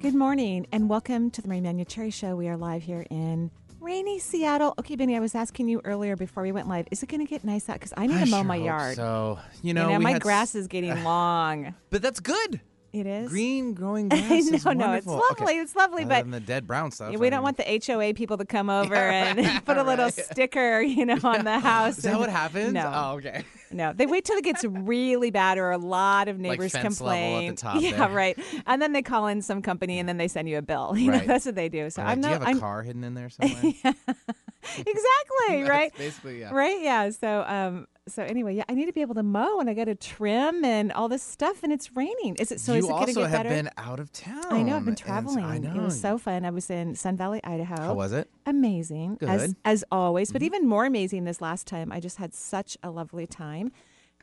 Good morning and welcome to the Marie Manucheri Show. We are live here in rainy Seattle. Okay, Benny, I was asking you earlier before we went live, is it going to get nice out? Because I need I to mow sure my yard. So you know, you know my had grass is getting long. but that's good. It is. Green growing grass. Is no, it's lovely. Okay. It's lovely, Other but the dead brown stuff. we I don't mean- want the HOA people to come over Yeah, and put a little right. sticker, you know, on the house. Is that and- what happens? No. Oh, okay. No, they wait till it gets really bad or a lot of neighbors fence level at the complain. top yeah, there. right. And then they call in some company and then they send you a bill. You know, that's what they do. So right, I'm not. do you have a I'm, car hidden in there somewhere? exactly right. Basically, yeah. Right. Yeah. So um. So anyway, yeah, I need to be able to mow and I got to trim and all this stuff, and it's raining. Is it so? you is it also get have better? been out of town. I know I've been traveling. I know. It was so fun. I was in Sun Valley, Idaho. How was it? amazing as Good. as always Mm-hmm. but even more amazing this last time i just had such a lovely time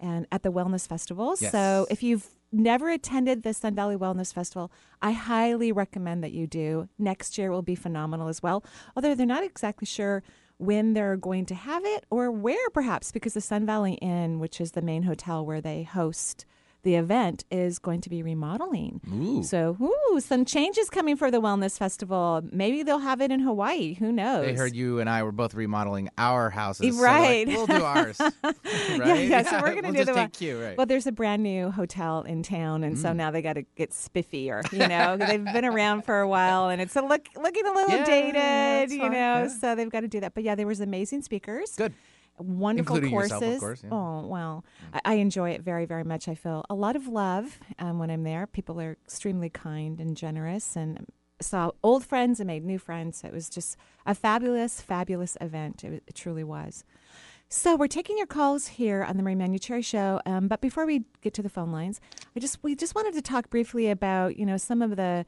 and at the wellness festival so if you've never attended the sun valley wellness festival. I highly recommend that you do. Next year will be phenomenal as well although they're not exactly sure when they're going to have it or where perhaps because the sun valley inn which is the main hotel where they host the event is going to be remodeling Ooh. so, ooh, some changes coming for the Wellness Festival. Maybe they'll have it in Hawaii. Who knows? They heard you and I were both remodeling our houses. so Right. like, we'll do ours. right? Yeah, yeah. So we're gonna we'll do the one. you, right? Well, there's a brand new hotel in town, and Mm. so now they got to get spiffier. You know, they've been around for a while, and it's a look looking a little Yeah, dated. You fine, know, yeah. so they've got to do that. But yeah, there was amazing speakers. Good. Wonderful Including courses. yourself, course, yeah. Oh well, I, I enjoy it very, very much. I feel a lot of love um, when I'm there. People are extremely kind and generous, and saw old friends and made new friends. So it was just a fabulous, fabulous event. It, it truly was. So we're taking your calls here on the Marie Manucheri Show. Um, but before we get to the phone lines, I just we just wanted to talk briefly about you know some of the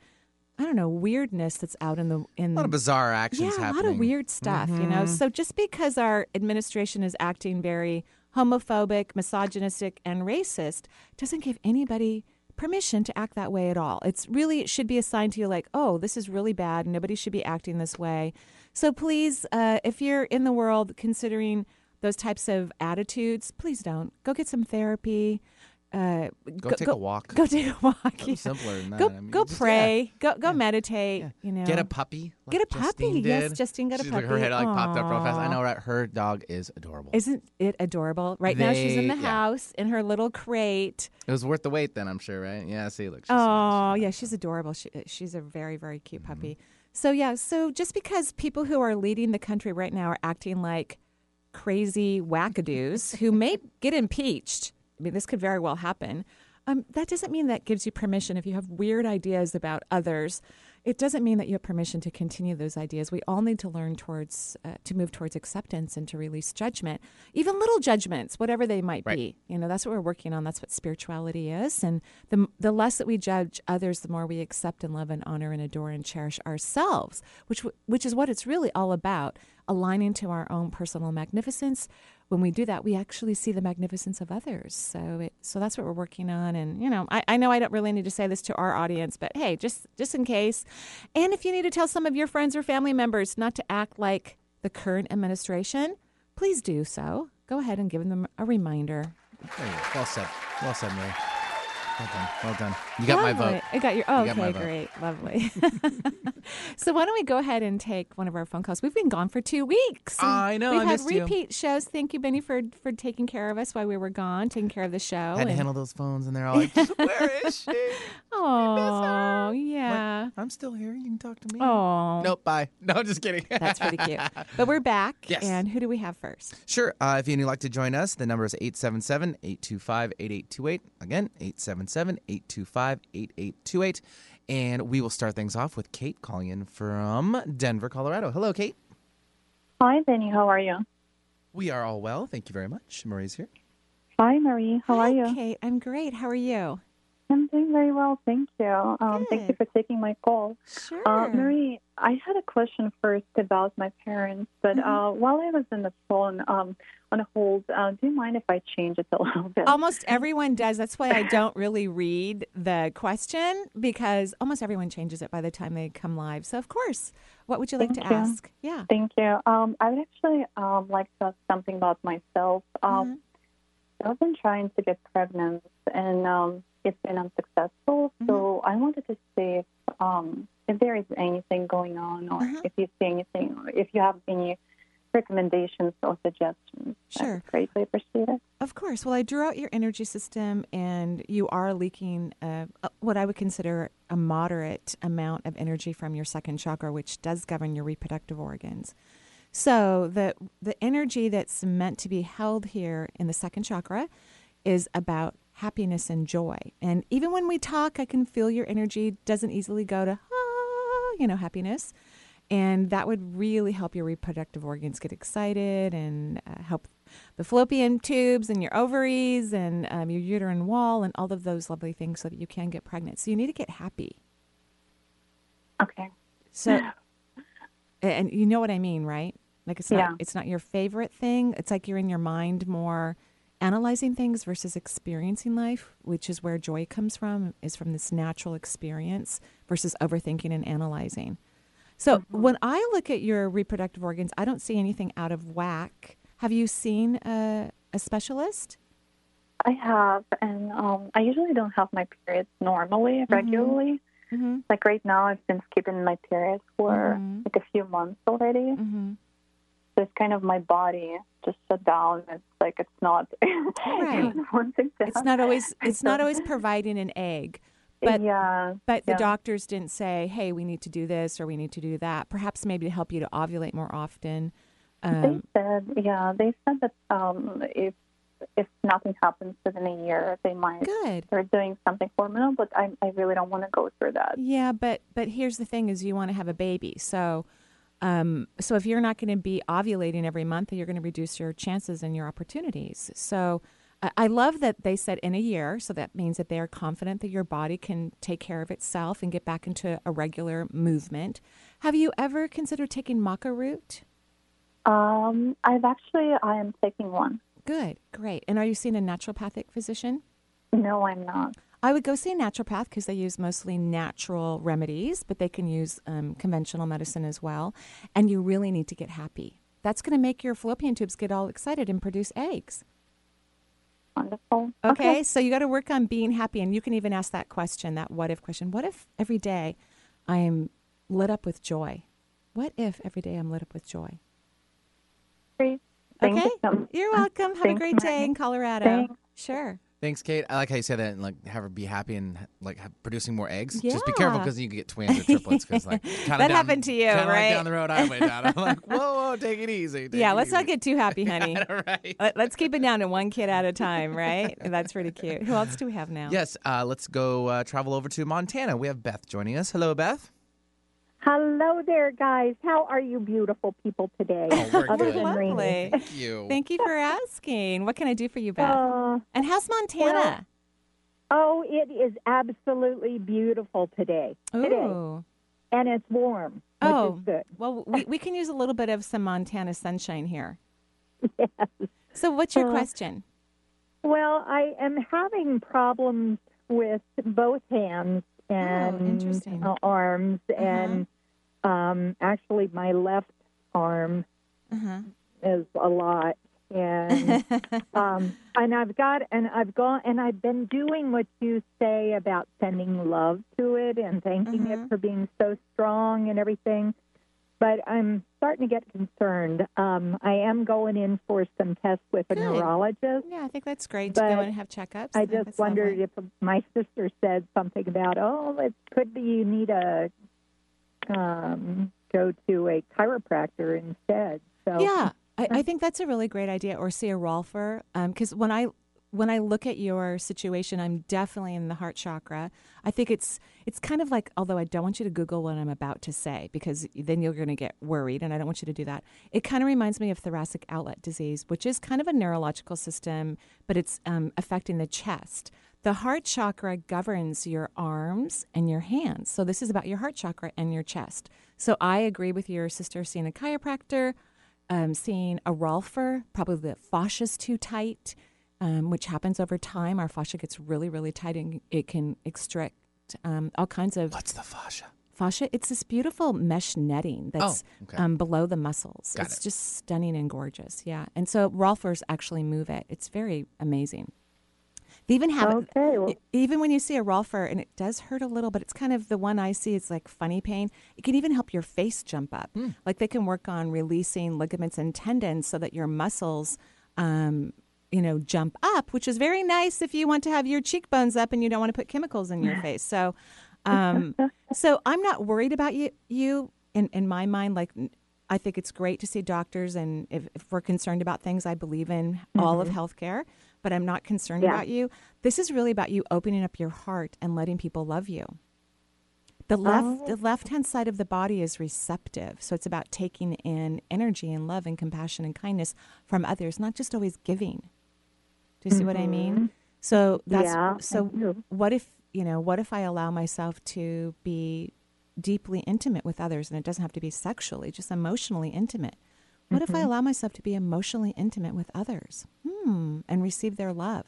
I don't know weirdness that's out in the in a lot of bizarre actions yeah, happening. Mm-hmm. a lot of weird stuff, you know. So just because our administration is acting very homophobic, misogynistic, and racist doesn't give anybody permission to act that way at all. It's really it should be a sign to you like, oh, this is really bad. Nobody should be acting this way. So please, uh, if you're in the world considering those types of attitudes, please don't go get some therapy. Uh, Go take a walk. Go take a walk. Yeah. simpler than that. Go I mean, go just- pray. Go go Yeah. meditate. Yeah. You know, Get a puppy. Get like a puppy. Yes. Justine got a She's like, her head like popped up real fast. I know, right? Her dog is adorable. Isn't it adorable? Right now, she's in the yeah. house in her little crate. it was worth the wait, then I'm sure, right? Yeah. See, look. She's Oh, yeah, she's adorable. She, she's a very, very cute Mm-hmm. puppy. So, yeah, so just because people who are leading the country right now are acting like crazy wackadoos who may get impeached, I mean, this could very well happen. Um, that doesn't mean that gives you permission if you have weird ideas about others. It doesn't mean that you have permission to continue those ideas. We all need to learn towards uh, to move towards acceptance and to release judgment, even little judgments, whatever they might Right. be. You know, that's what we're working on. That's what spirituality is. And the the less that we judge others, the more we accept and love and honor and adore and cherish ourselves, which which is what it's really all about. Aligning to our own personal magnificence. When we do that, we actually see the magnificence of others. So it, so that's what we're working on. And you know, I, I know I don't really need to say this to our audience, but hey, just just in case, and if you need to tell some of your friends or family members not to act like the current administration, please do so. Go ahead and give them a reminder. Well said. Well said, Marie. Well done. Well done. You got my vote. I got your. Oh, You okay, great, lovely. so why don't we go ahead and take one of our phone calls? We've been gone for two weeks. I know, We've I had missed you. repeat shows. Thank you, Benny, for for taking care of us while we were gone, taking care of the show. Had to handle those phones, and they're all like, "Where is she?" Oh, yeah. Like, I'm still here. You can talk to me. Oh, Nope. Bye. No, I'm just kidding. that's pretty cute. But we're back. Yes. And who do we have first? Sure. Uh, if you'd like to join us, the number is 877 825 8828. Again, 877 825 8828. And we will start things off with Kate calling in from Denver, Colorado. Hello, Kate. Hi, Benny. How are you? We are all well. Thank you very much. Marie's here. Hi, Marie. How Hi, are you? Kate. I'm great. How are you? I'm doing very well, thank you. Um, thank you for taking my call. Sure. Uh, Marie, I had a question first about my parents, but Mhm. uh, while I was on the phone um, on hold, uh, do you mind if I change it a little bit? Almost everyone does. That's why I don't really read the question because almost everyone changes it by the time they come live. So, of course, what would you like Thank to you. ask? Yeah. Thank you. Um, I would actually um, like to ask something about myself. Um, Mhm. I've been trying to get pregnant, and um, it's been unsuccessful. Mm-hmm. So I wanted to see if, um, if there is anything going on, or Uh-huh. if you see anything, or if you have any recommendations or suggestions. Sure. would greatly appreciate it. Of course. Well, I drew out your energy system, and you are leaking uh, what I would consider a moderate amount of energy from your second chakra, which does govern your reproductive organs. So the the energy that's meant to be held here in the second chakra is about happiness and joy. And even when we talk, I can feel your energy doesn't easily go to ah, you know, happiness. And that would really help your reproductive organs get excited and uh, help the fallopian tubes and your ovaries and um, your uterine wall and all of those lovely things so that you can get pregnant. So you need to get happy. Okay. So, and you know what I mean, right? Like it's not Yeah. it's not your favorite thing. It's like you're in your mind more analyzing things versus experiencing life, which is where joy comes from, is from this natural experience versus overthinking and analyzing. So when I look at your reproductive organs, I don't see anything out of whack. Have you seen a, a specialist? I have, and um, I usually don't have my periods normally, regularly. Mm-hmm. Like right now, I've been skipping my periods for Mhm. like a few months already. It's kind of my body just shut down. It's like it's not Right. It's not always it's not always providing an egg. But yeah, But the Yeah. doctors didn't say, "Hey, we need to do this or we need to do that." Perhaps maybe to help you to ovulate more often. Um, they said yeah they said that um, if if nothing happens within a year, they might good. start doing something hormonal. But I I really don't want to go through that. Yeah, but but here's the thing: is you want to have a baby. So, um, so if you're not going to be ovulating every month, you're going to reduce your chances and your opportunities. So. I- I love that they said in a year, so that means that they are confident that your body can take care of itself and get back into a regular movement. Have you ever considered taking maca root? Um, I've actually I am taking one. Good, great. And are you seeing a naturopathic physician? No, I'm not. I would go see a naturopath because they use mostly natural remedies, but they can use um, conventional medicine as well. And you really need to get happy. That's going to make your fallopian tubes get all excited and produce eggs. Wonderful. Okay, so you got to work on being happy. And you can even ask that question, that what if question. What if every day I am lit up with joy? What if every day I'm lit up with joy? Great. Thank okay, You You're welcome. Have a great day in Colorado. Thanks. Sure. Thanks, Kate. I like how you say that and like have her be happy and like have, producing more eggs. Just be careful because you could get twins or triplets. Because like That down- happened to you, kinda like right? down the road I went down. I'm like, whoa, whoa, take it easy. take yeah, it let's not get too happy, honey. right. Let- Let's keep it down to one kid at a time, right? That's pretty cute. Who else do we have now? Yes, uh, let's go uh, travel over to Montana. We have Beth joining us. Hello, Beth. Hello there, guys. How are you, beautiful people, today? Oh, we're Other good. than rainy. Lovely. Thank you. Thank you for asking. What can I do for you, Beth? Uh, and how's Montana? oh, it is absolutely beautiful today, today. Ooh. and it's warm, which Oh. is good. Well, we, we can use a little bit of some Montana sunshine here. Yes. So, what's your Uh, question? Well, I am having problems with both hands and Oh, uh, arms, Uh-huh. and um, actually, my left arm Uh-huh. is a lot. And um, and I've got and I've gone and I've been doing what you say about sending love to it and thanking Mhm. it for being so strong and everything. But I'm starting to get concerned. Um, I am going in for some tests with a neurologist. yeah, I think that's great to go and have checkups. I think just wondered if my sister said something about, oh, it could be you need a um, go to a chiropractor instead. So Yeah, I, I think that's a really great idea. Or see a rolfer, because when I when I look at your situation, I'm definitely in the heart chakra. I think it's it's kind of like although I don't want you to Google what I'm about to say because then you're going to get worried, and I don't want you to do that. It kind of reminds me of thoracic outlet disease, which is kind of a neurological system, but it's um, affecting the chest. The heart chakra governs your arms and your hands. So this is about your heart chakra and your chest. So I agree with your sister seeing a chiropractor, um, seeing a rolfer, probably the fascia's too tight um, which happens over time. Our fascia gets really, really tight and it can extract um, all kinds of. What's the fascia? Fascia, it's this beautiful mesh netting that's Oh, okay. um, below the muscles. Got it's it. just stunning and gorgeous. Yeah. And so Rolfers actually move it. It's very amazing. They even have it. Okay. Well, Even when you see a Rolfer, and it does hurt a little, but it's kind of the one I see. It's like funny pain. It can even help your face jump up. Hmm. Like they can work on releasing ligaments and tendons so that your muscles, um, you know, jump up, which is very nice if you want to have your cheekbones up and you don't want to put chemicals in your face. So, um, so I'm not worried about you. You in in my mind, like. I think it's great to see doctors, and if, if we're concerned about things, I believe in all of healthcare, but I'm not concerned Yeah. about you. This is really about you opening up your heart and letting people love you. The left, the left hand side of the body is receptive, so it's about taking in energy and love and compassion and kindness from others, not just always giving. Do you see what I mean? So that's Yeah, so. What if you know? What if I allow myself to be deeply intimate with others, and it doesn't have to be sexually, just emotionally intimate? What if I allow myself to be emotionally intimate with others, hmm, and receive their love?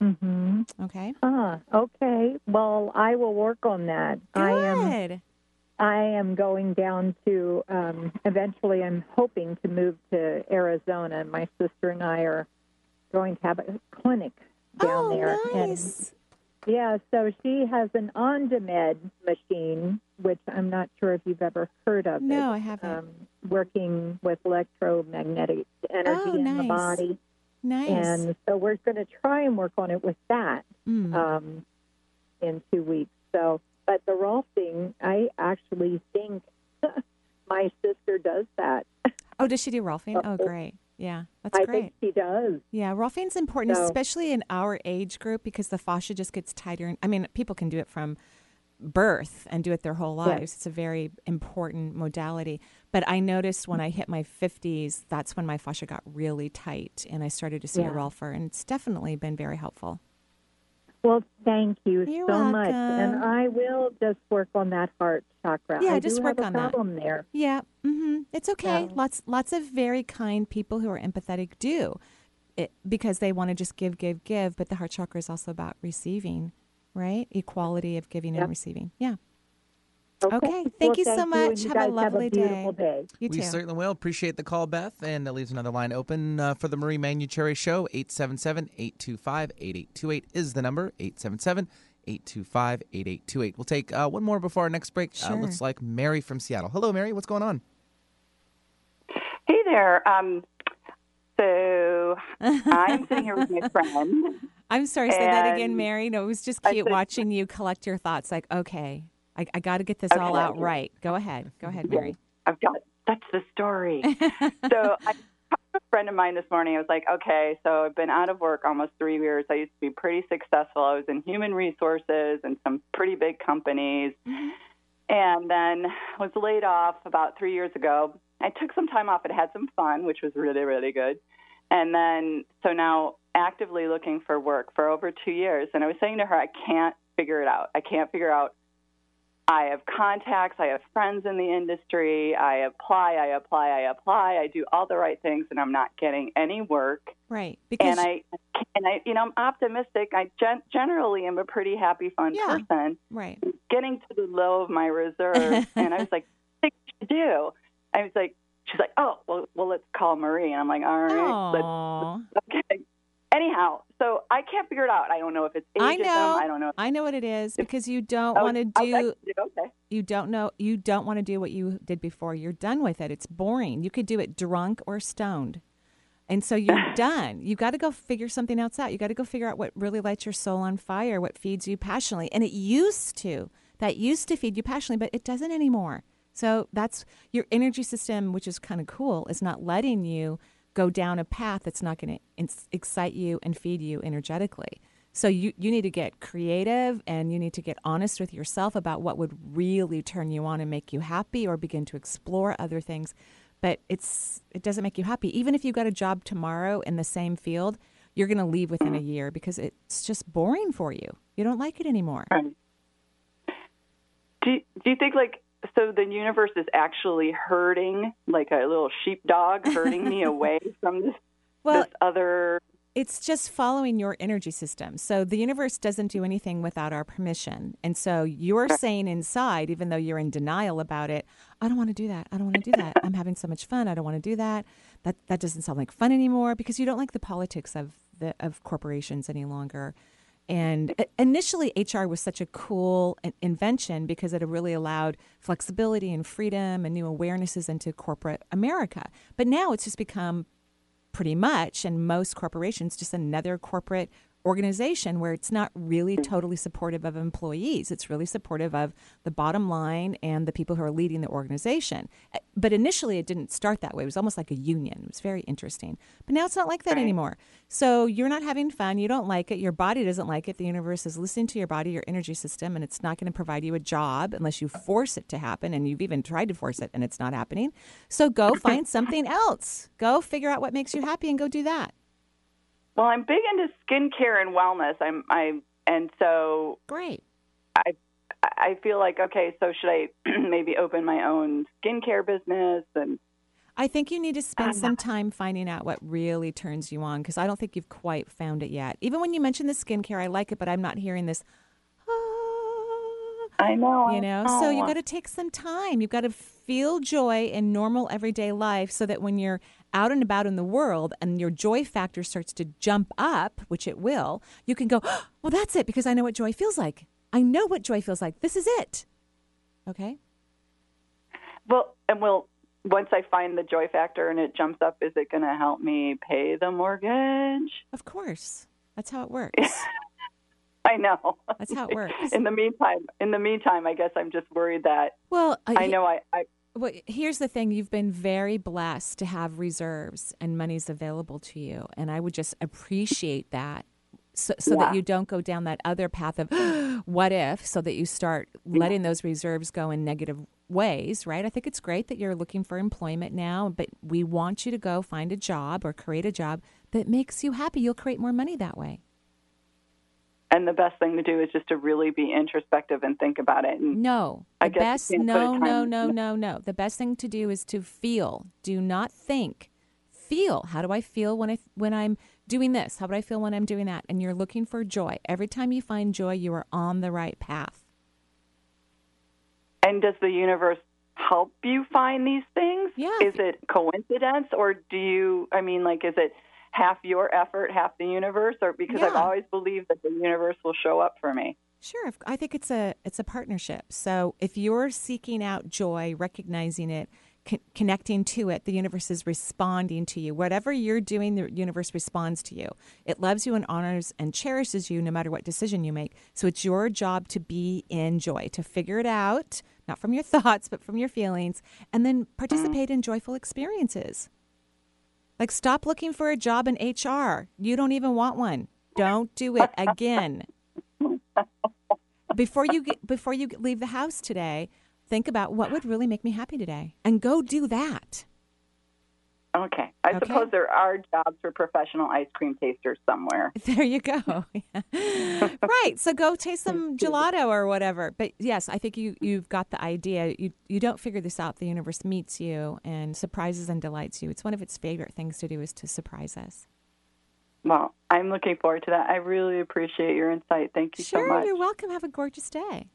hmm Okay. Huh. Okay. Well, I will work on that. I am. Good. I am going down to. Um, eventually, I'm hoping to move to Arizona. My sister and I are going to have a clinic down oh, there. nice. And yeah, so she has an on-demand machine, which I'm not sure if you've ever heard of. No, it. I haven't. Um, working with electromagnetic energy Oh, in the body. nice. And so we're going to try and work on it with that Mm. um, in two weeks. So, but the rolfing, I actually think my sister does that. oh, does she do Rolfing? Oh, great. Yeah, that's I great. Does. Yeah, Rolfing's important, So- especially in our age group, because the fascia just gets tighter. And I mean, people can do it from birth and do it their whole lives. It's a very important modality. But I noticed when I hit my 50s, that's when my fascia got really tight and I started to see a Yeah. Rolfer. And it's definitely been very helpful. Well, thank you You're so much, and I will just work on that heart chakra. Yeah, I just work on that. there. Yeah, hmm it's okay. Yeah. Lots, lots of very kind people who are empathetic do it because they want to just give, give, give. But the heart chakra is also about receiving, right? Equality of giving Yep. and receiving. Yeah. Okay. Okay, Well, thank you so much. you Have a lovely have a beautiful day. You we too. certainly will. Appreciate the call, Beth. And that leaves another line open uh, for the Marie Manucheri Show. 877 825 8828 is the number. 877 825 8828. We'll take uh, one more before our next break. Uh, looks like Mary from Seattle. Hello, Mary. What's going on? Hey there. Um, so I'm sitting here with my friend. I'm sorry, say that again, Mary. No, it was just I cute said- watching you collect your thoughts. Like, okay, I, I got to get this all out right. Go ahead. Go ahead, Mary. I've got that's the story. so I talked to a friend of mine this morning. I was like, okay, so I've been out of work almost three years. I used to be pretty successful. I was in human resources and some pretty big companies, mm-hmm. and then was laid off about three years ago. I took some time off and had some fun, which was really really good. And then so now actively looking for work for over two years. And I was saying to her, I can't figure it out. I can't figure out I have contacts, I have friends in the industry, I apply, I apply, I apply, I do all the right things, and I'm not getting any work. Right. Because And I, and I, you know, I'm optimistic. I gen- generally am a pretty happy, fun Yeah. person. right. Getting to the low of my reserve, and I was like, "What to do?" I was like, "She's like, oh, well, well, let's call Marie." And I'm like, "All right, let's Aw. okay." Anyhow, so I can't figure it out. I don't know if it's ageism. I know. I don't know. I know what it is because you don't want to do you. Okay. you don't know you don't want to do what you did before. You're done with it. It's boring. You could do it drunk or stoned. And so you're done. You got to go figure something else out. You got to go figure out what really lights your soul on fire, what feeds you passionately. And it used to. That used to feed you passionately, but it doesn't anymore. So that's your energy system, which is kind of cool, is not letting you go down a path that's not going to excite you and feed you energetically. So you, you need to get creative and you need to get honest with yourself about what would really turn you on and make you happy or begin to explore other things. But it's it doesn't make you happy. Even if you got a job tomorrow in the same field, you're going to leave within a year because it's just boring for you. You don't like it anymore. Right. Do, do you think like so the universe is actually hurting like a little sheepdog hurting me away from this well, this other it's just following your energy system. So the universe doesn't do anything without our permission. And so you're saying inside, even though you're in denial about it, I don't want to do that. I don't want to do that. I'm having so much fun. I don't want to do that. That that doesn't sound like fun anymore because you don't like the politics of the of corporations any longer. And initially, HR was such a cool invention because it really allowed flexibility and freedom and new awarenesses into corporate America. But now it's just become pretty much, and most corporations, just another corporate organization where it's not really totally supportive of employees. It's really supportive of the bottom line and the people who are leading the organization. Uh, but initially, it didn't start that way. It was almost like a union. It was very interesting. But now it's not like that right. anymore. So you're not having fun. You don't like it. Your body doesn't like it. The universe is listening to your body, your energy system, and it's not going to provide you a job unless you force it to happen. And you've even tried to force it and it's not happening. So go find something else. Go figure out what makes you happy and go do that. Well, I'm big into skincare and wellness. I'm I and so great. I I feel like okay, so should I maybe open my own skincare business and I think you need to spend some time finding out what really turns you on because I don't think you've quite found it yet. Even when you mention the skincare, I like it, but I'm not hearing this. Ah, I know. You know, so you got to take some time. You've got to feel joy in normal everyday life so that when you're out and about in the world and your joy factor starts to jump up, which it will, you can go, oh, well, that's it because I know what joy feels like. I know what joy feels like. This is it. Okay? Well, and will once I find the joy factor and it jumps up, is it going to help me pay the mortgage? Of course. That's how it works. I know. That's how it works. in the meantime, in the meantime, I guess I'm just worried that. Well, uh, I know I, I well, here's the thing you've been very blessed to have reserves and monies available to you. And I would just appreciate that so, so yeah. that you don't go down that other path of what if, so that you start mm-hmm. letting those reserves go in negative ways, right? I think it's great that you're looking for employment now, but we want you to go find a job or create a job that makes you happy. You'll create more money that way and the best thing to do is just to really be introspective and think about it. And no, the best no no no no no. The best thing to do is to feel. Do not think. Feel. How do I feel when I when I'm doing this? How do I feel when I'm doing that? And you're looking for joy. Every time you find joy, you are on the right path. And does the universe help you find these things? Yeah. Is it coincidence or do you I mean like is it half your effort, half the universe, or because yeah. I've always believed that the universe will show up for me. Sure, I think it's a it's a partnership. So if you're seeking out joy, recognizing it, con- connecting to it, the universe is responding to you. Whatever you're doing, the universe responds to you. It loves you and honors and cherishes you no matter what decision you make. So it's your job to be in joy, to figure it out, not from your thoughts, but from your feelings, and then participate mm-hmm. in joyful experiences. Like, stop looking for a job in HR. You don't even want one. Don't do it again. before you get, before you leave the house today, think about what would really make me happy today, and go do that. Okay. I okay. suppose there are jobs for professional ice cream tasters somewhere. There you go. right. So go taste some gelato or whatever. But yes, I think you you've got the idea. You you don't figure this out. The universe meets you and surprises and delights you. It's one of its favorite things to do is to surprise us. Well, I'm looking forward to that. I really appreciate your insight. Thank you sure, so much. You're welcome. Have a gorgeous day.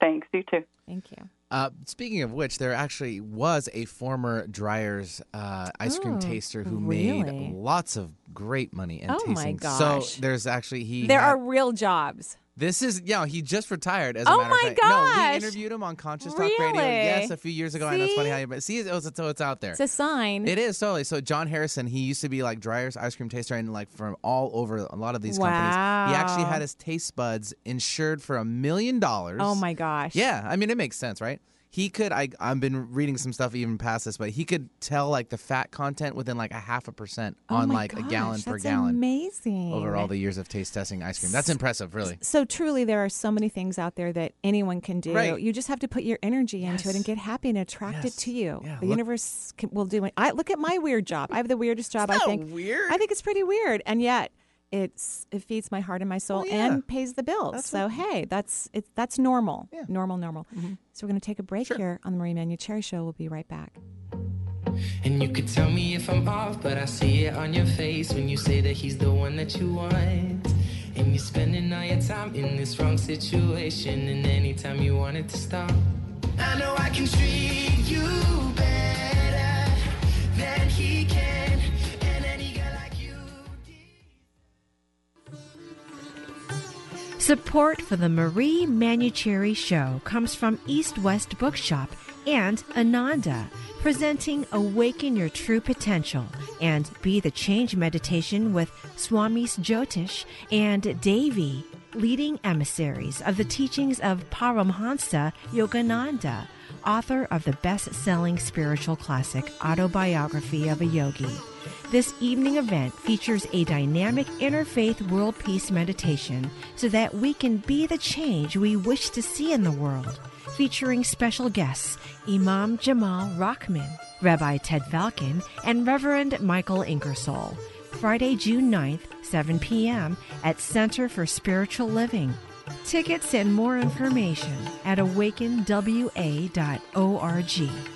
Thanks. You too. Thank you. Uh, speaking of which, there actually was a former Dreyer's uh, ice cream oh, taster who really? made lots of great money and oh tasting. my gosh! So there's actually he. There had, are real jobs. This is yeah. He just retired. As a oh matter my of fact, gosh! No, we interviewed him on Conscious Talk really? Radio. Yes, a few years ago. See? I know it's funny how you. But see, it's, it's, it's out there. It's a sign. It is totally. So John Harrison, he used to be like Dreyer's ice cream taster, and like from all over a lot of these wow. companies. He actually had his taste buds insured for a million dollars. Oh my gosh! Yeah, I mean it makes sense, right? He could. I I've been reading some stuff even past this, but he could tell like the fat content within like a half a percent Oh on like a gallon per that's gallon Amazing. over all the years of taste testing ice cream. That's impressive, really. So truly, there are so many things out there that anyone can do. Right. You just have to put your energy into it and get happy and attract Yes. it to you. Yeah, the look- universe can, will do it. I look at my weird job. I have the weirdest job. I think weird. I think it's pretty weird, and yet it's it feeds my heart and my soul Well, yeah. and pays the bills. That's so hey, that's it's that's normal. Yeah. Normal, normal. Mm-hmm. So we're going to take a break Sure. here on the Marie Manucheri Show. We'll be right back. And you could tell me if I'm off, but I see it on your face when you say that he's the one that you want. And you're spending all your time in this wrong situation, and anytime you want it to stop. I know I can treat you better than he can, Support for the Marie Manucheri Show comes from East West Bookshop and Ananda, presenting Awaken Your True Potential and Be the Change Meditation with Swamis Jyotish and Devi, leading emissaries of the teachings of Paramhansa Yogananda, author of the best selling spiritual classic Autobiography of a Yogi. This evening event features a dynamic interfaith world peace meditation so that we can be the change we wish to see in the world. Featuring special guests Imam Jamal Rahman, Rabbi Ted Falcon, and Reverend Michael Ingersoll. Friday, June 9th, 7 p.m. at Center for Spiritual Living. Tickets and more information at awakenwa.org.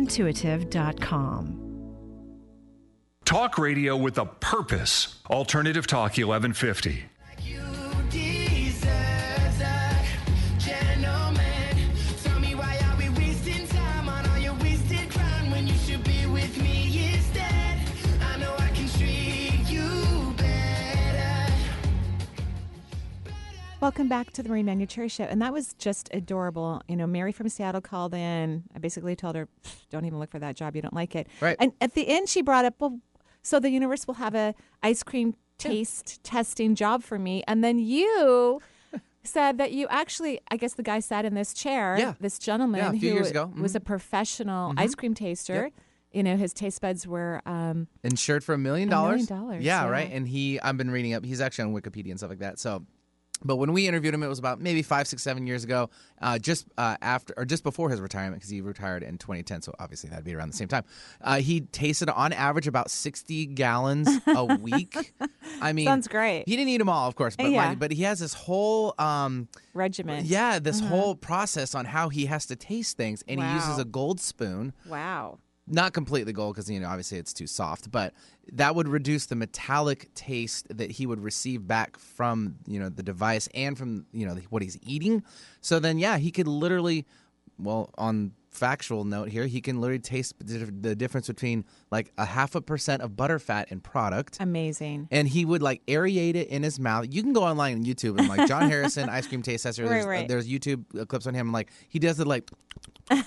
EnergyIntuitive.com. Talk radio with a purpose. Alternative Talk 1150. Welcome back to the Marie Manucheri Show. And that was just adorable. You know, Mary from Seattle called in. I basically told her, don't even look for that job. You don't like it. Right. And at the end, she brought up, well, so the universe will have a ice cream taste testing job for me. And then you said that you actually, I guess the guy sat in this chair, Yeah. this gentleman Yeah, a few who years ago. was a professional Mhm. ice cream taster. Yep. You know, his taste buds were um, insured for a million A million dollars. dollars, Yeah, yeah. right. And he, I've been reading up. He's actually on Wikipedia and stuff like that. So, but when we interviewed him, it was about maybe five, six, seven years ago, uh, just uh, after or just before his retirement, because he retired in 2010. So obviously that'd be around the same time. Uh, he tasted on average about 60 gallons a week. I mean, Sounds great. He didn't eat them all, of course, but Yeah. mind but he has this whole. Um, regimen. yeah, this Uh-huh. whole process on how he has to taste things, and he uses a gold spoon Wow. Not completely gold because you know obviously it's too soft but that would reduce the metallic taste that he would receive back from you know the device and from you know what he's eating so then yeah he could literally well on factual note here, he can literally taste the difference between like a half a percent of butter fat in product. Amazing. And he would like aerate it in his mouth. You can go online on YouTube and like John Harrison ice cream taste tester. Right, There's, right. there's YouTube clips on him. Like he does it like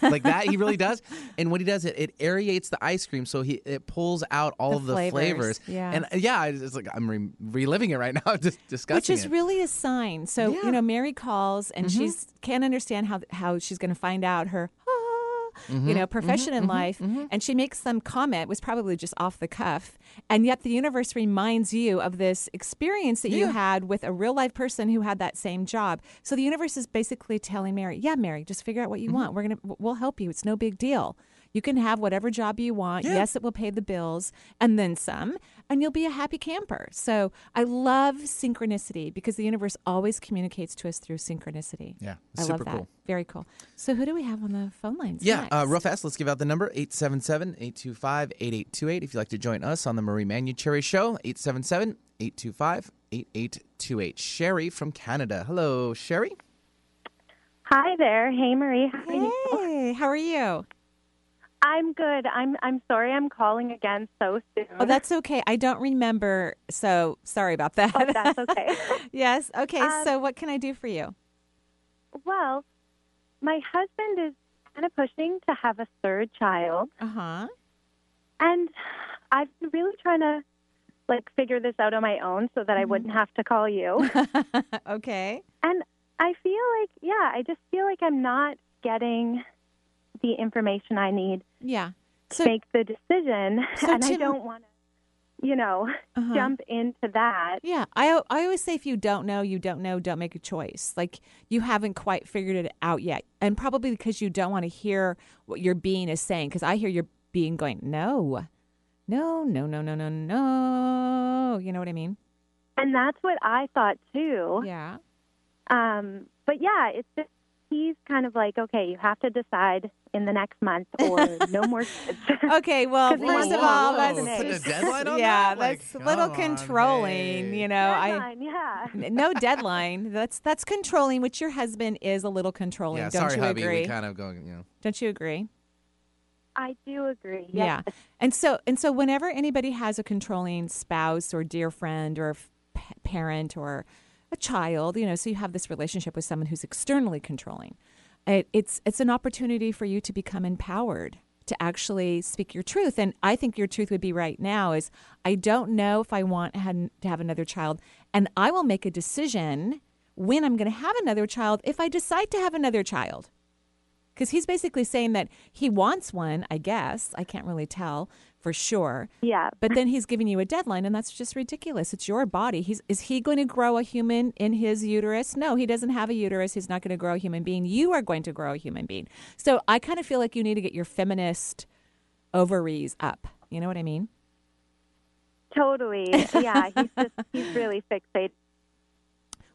like that. He really does. And when he does it, it aerates the ice cream, so he it pulls out all The of the flavors, flavors. yeah. And uh, yeah, it's like I'm re- reliving it right now, just discussing Which is it. really a sign. So Yeah. you know, Mary calls and Mhm. she's can't understand how how she's going to find out her you Mhm, know profession mhm, in mhm, life, and she makes some comment was probably just off the cuff, and yet the universe reminds you of this experience that you had with a real life person who had that same job. So the universe is basically telling Mary, "Yeah, Mary, just figure out what you Mm-hmm. want. We're gonna we'll help you. It's no big deal." You can have whatever job you want. Yeah. Yes, it will pay the bills and then some, and you'll be a happy camper. So I love synchronicity because the universe always communicates to us through synchronicity. Yeah, I super love that. cool. Very cool. So who do we have on the phone lines? Yeah, next? uh, real fast, let's give out the number 877 825 8828. If you'd like to join us on the Marie Manucheri Show, 877 825 8828. Sherry from Canada. Hello, Sherry. Hi there. Hey Marie. How are you? Hey, how are you? I'm good. I'm I'm sorry I'm calling again so soon. Oh, that's okay. I don't remember, so sorry about that. Oh, that's okay. yes. Okay. Um, so what can I do for you? well, my husband is kind of pushing to have a third child. Uh huh. And I've been really trying to like figure this out on my own so that I wouldn't have to call you. okay. And I feel like, yeah, I just feel like I'm not getting the information I need Yeah. to make the decision. So and I don't want to, you know, Uh-huh. jump into that. Yeah, I I always say if you don't know, you don't know, don't make a choice. Like you haven't quite figured it out yet, and probably because you don't want to hear what your being is saying. Because I hear your being going, no, no, no, no, no, no, no. You know what I mean? And that's what I thought too. Yeah. Um, but yeah, it's just he's kind of like, okay, you have to decide in the next month or no more kids. Okay, well, 'Cause he first of all, have that's an Putting a deadline on yeah, that? Like, that's a little come on, controlling. You know, I yeah. No deadline. That's that's controlling, which your husband is a little controlling. Yeah, don't sorry, you hubby. agree? We kind of go, you know. Don't you agree? I do agree. Yeah. And so and so whenever anybody has a controlling spouse or dear friend or f- parent or a child, you know, so you have this relationship with someone who's externally controlling. It, it's it's an opportunity for you to become empowered to actually speak your truth. And I think your truth would be right now is I don't know if I want to have another child and I will make a decision when I'm going to have another child if I decide to have another child because he's basically saying that he wants one i guess i can't really tell for sure. Yeah. but then he's giving you a deadline and that's just ridiculous. It's your body. He's is he going to grow a human in his uterus? No he doesn't have a uterus. He's not going to grow a human being. You are going to grow a human being. So i kind of feel like you need to get your feminist ovaries up. You know what i mean? Totally. Yeah, he's just he's really fixated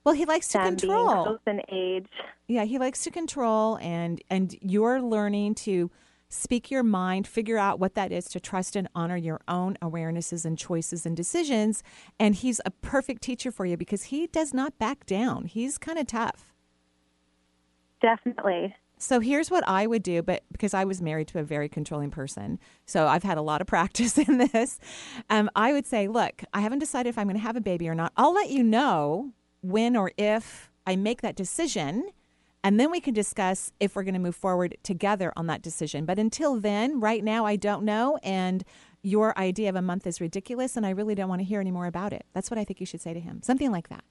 well he likes to on being control. in age. Yeah, he likes to control and and you're learning to speak your mind, figure out what that is to trust and honor your own awarenesses and choices and decisions and he's a perfect teacher for you because he does not back down. He's kind of tough. Definitely. So here's what I would do, but because I was married to a very controlling person, so I've had a lot of practice in this. Um, I would say, look, I haven't decided if I'm going to have a baby or not. I'll let you know when or if I make that decision, and then we can discuss if we're going to move forward together on that decision. But until then, right now, I don't know, and your idea of a month is ridiculous, and I really don't want to hear any more about it. That's what I think you should say to him, something like that.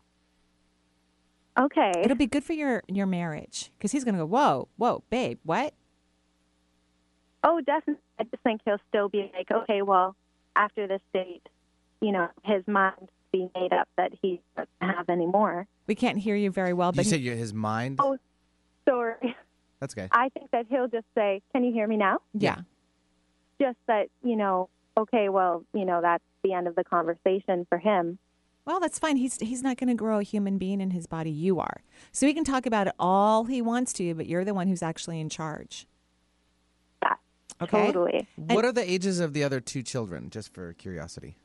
Okay. It'll be good for your your marriage because he's going to go, whoa, whoa, babe, what? Oh, definitely. I just think he'll still be like, okay, well, after this date, you know, his mind be made up that he doesn't have anymore. We can't hear you very well, You but he- said you his mind? Oh, sorry. That's okay. I think that he'll just say, "Can you hear me now?" yeah. Just that, you know, okay, well, you know, that's the end of the conversation for him. Well, that's fine. He's he's not going to grow a human being in his body. You are. So he can talk about it all he wants to, but you're the one who's actually in charge. Okay. Totally. What are the ages of the other two children, just for curiosity?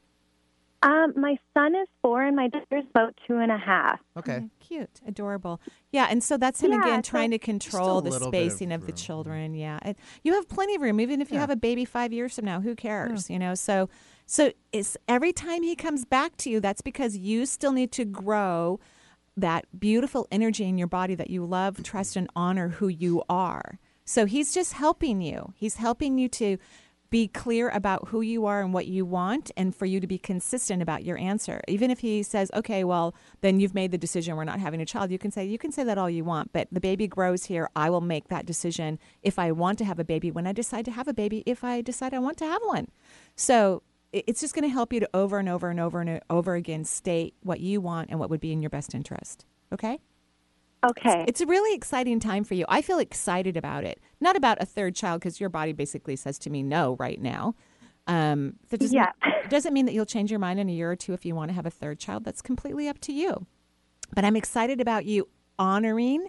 Um, my son is four, and my daughter's about two and a half. Okay. Cute, adorable. Yeah, and so that's him Yeah, again so- trying to control the little bit of spacing of, the children. Yeah, It- you have plenty of room. Even if you have a baby five years from now, who cares? You know, so so it's every time he comes back to you, that's because you still need to grow that beautiful energy in your body that you love, trust, and honor who you are. So he's just helping you. He's helping you to be clear about who you are and what you want and for you to be consistent about your answer. Even if he says okay well then you've made the decision we're not having a child you can say you can say that all you want but the baby grows here. I will make that decision if i want to have a baby when i decide to have a baby if i decide i want to have one. So it's just going to help you to over and over and over and over again state what you want and what would be in your best interest okay Okay. it's a really exciting time for you. I feel excited about it. Not about a third child because your body basically says to me no right now. Um, that doesn't, Yeah. it doesn't mean that you'll change your mind in a year or two if you want to have a third child. That's completely up to you. But I'm excited about you honoring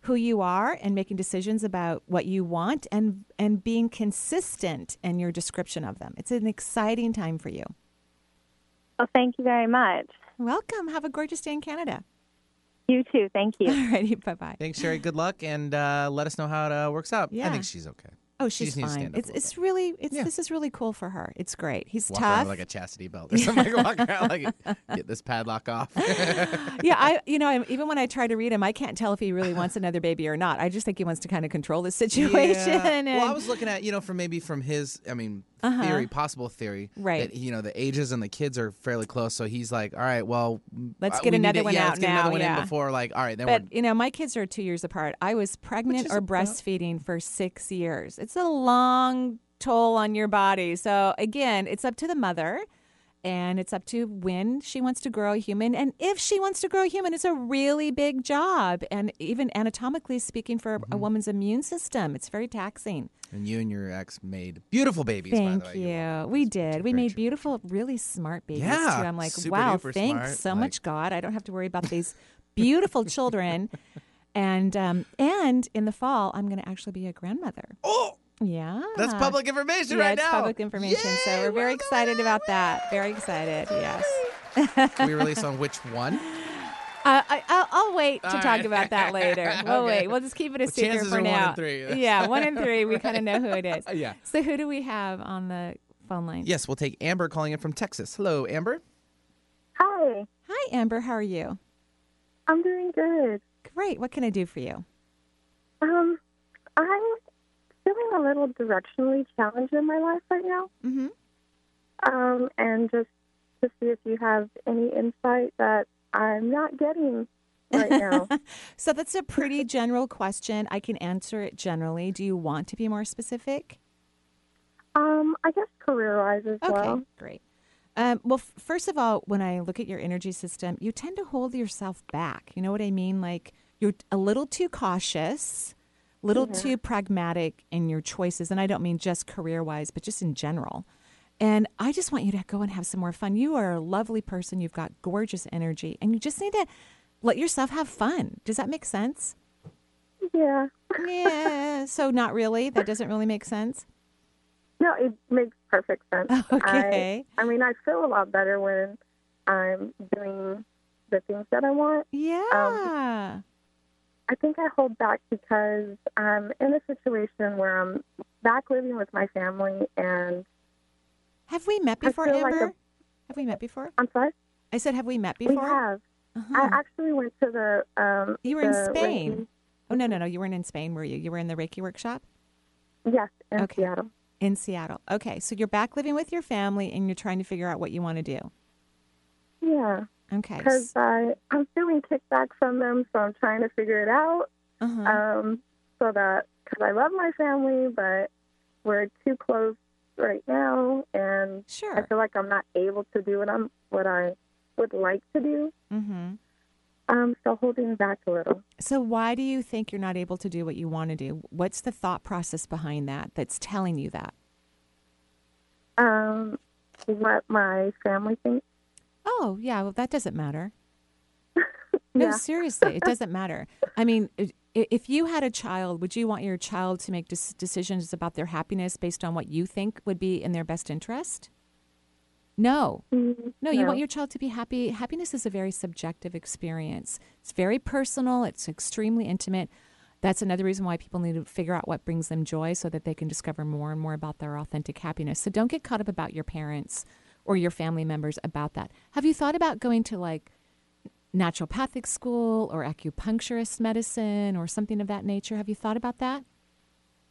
who you are and making decisions about what you want and and being consistent in your description of them. It's an exciting time for you. Well, thank you very much. Welcome. Have a gorgeous day in Canada. You too. Thank you. Alrighty, bye bye. Thanks, Sherry. Good luck, and uh, let us know how it uh, works out. Yeah. I think she's okay. Oh, she's to fine. It's it's really it's this is really cool for her. It's great. He's Walk tough. like a chastity belt or something. like, walk around like get this padlock off. yeah, I you know I, even when I try to read him, I can't tell if he really wants another baby or not. I just think he wants to kind of control the situation. Yeah. And, Well, I was looking at you know from maybe from his I mean Uh-huh. theory, possible theory, Right. That you know the ages and the kids are fairly close, so he's like, all right, well, Let's uh, get we another to- one yeah, out let's get now, another one yeah. in before like, all right, then but we're you know, my kids are two years apart. I was pregnant or breastfeeding for six years. It's a long toll on your body. So again, it's up to the mother. And it's up to when she wants to grow a human. And if she wants to grow a human, it's a really big job. And even anatomically speaking, for Mm-hmm. a woman's immune system, it's very taxing. and you and your ex made beautiful babies. Thank by the way. you. We did. We made beautiful, really smart babies Yeah, too. I'm like, wow, thanks smart, so like- much, God. I don't have to worry about these beautiful children. And um, and in the fall, I'm going to actually be a grandmother. Oh, yeah, That's public information yeah, right it's now. public information. so we're very excited about that. Very excited. Yes. we release on which one? Uh, I, I'll, I'll wait to All talk right. about that later. We'll Okay. wait. We'll just keep it a Well, secret chances for are one now. in three. yeah, one in three. We kind of know who it is. Yeah. So who do we have on the phone line? Yes, we'll take Amber calling in from Texas. Hello, Amber. Hi, Hi, Amber. How are you? I'm doing good. Great. What can I do for you? Um, I'm feeling a little directionally challenged in my life right now. Mm-hmm. Um, and just to see if you have any insight that I'm not getting right now. so that's a pretty general question. I can answer it generally. Do you want to be more specific? um, I guess career-wise as Okay, well. Okay, great. Um, well, f- first of all, when I look at your energy system, you tend to hold yourself back. You know what I mean? Like you're a little too cautious, little Yeah. too pragmatic in your choices. And I don't mean just career wise, but just in general. And I just want you to go and have some more fun. You are a lovely person. You've got gorgeous energy, and you just need to let yourself have fun. Does that make sense? Yeah. Yeah. so, not really. That doesn't really make sense. No, it makes perfect sense. Okay. I, I mean, I feel a lot better when I'm doing the things that I want. Um, yeah. I think I hold back because I'm in a situation where I'm back living with my family, and Have we met before, feel like Amber? a- have we met before? I'm sorry. I said, have we met before? We have. Uh-huh. I actually went to the. Um, You were in Spain. Reiki- Oh no, no, no! You weren't in Spain, were you? You were in the Reiki workshop Yes, in Okay. Seattle. in Seattle. Okay, so you're back living with your family, and you're trying to figure out what you want to do. Yeah, Okay. because I I'm feeling kickback from them, so I'm trying to figure it out. Uh-huh. Um, so that because I love my family, but we're too close right now, and sure. I feel like I'm not able to do what I'm what I would like to do. Mm-hmm. Um, so holding back a little. So why do you think you're not able to do what you want to do? What's the thought process behind that that's telling you that? Um, what my family thinks. Oh, yeah. Well, that doesn't matter. No, Yeah. seriously, it doesn't matter. I mean, if you had a child, would you want your child to make decisions about their happiness based on what you think would be in their best interest? No. Mm, No, you no. want your child to be happy. Happiness is a very subjective experience. It's very personal, it's extremely intimate. That's another reason why people need to figure out what brings them joy so that they can discover more and more about their authentic happiness. So don't get caught up about your parents or your family members about that. Have you thought about going to like naturopathic school or acupuncturist medicine or something of that nature? Have you thought about that?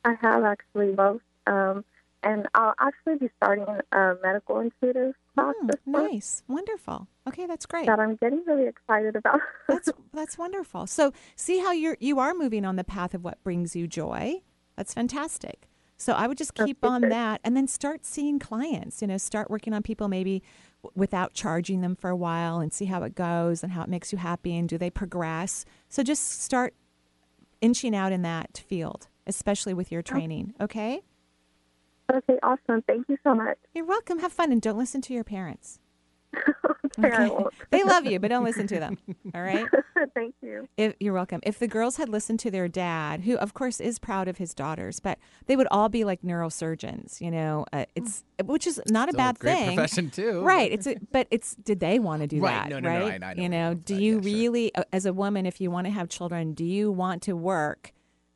I have actually both. Um, and I'll actually be starting a medical intuitive class month Nice. Wonderful. Okay, that's great. that I'm getting really excited about. That's that's wonderful. So see how you're you are moving on the path of what brings you joy. That's fantastic. So I would just keep on that and then start seeing clients, you know, start working on people maybe without charging them for a while and see how it goes and how it makes you happy and do they progress. So just start inching out in that field, especially with your training, okay? okay, awesome. Thank you so much. You're welcome. Have fun and don't listen to your parents. Okay, I won't. they love you, but don't listen to them. All right? Thank you. If, you're welcome. If the girls had listened to their dad, who of course is proud of his daughters, but they would all be like neurosurgeons. You know, uh, it's which is not a Still a bad great thing. profession, too. right? It's a, but it's did they want to do Right. that? No, no, no, right? I- I know you know, do you really, uh, as a woman, if you want to have children, do you want to work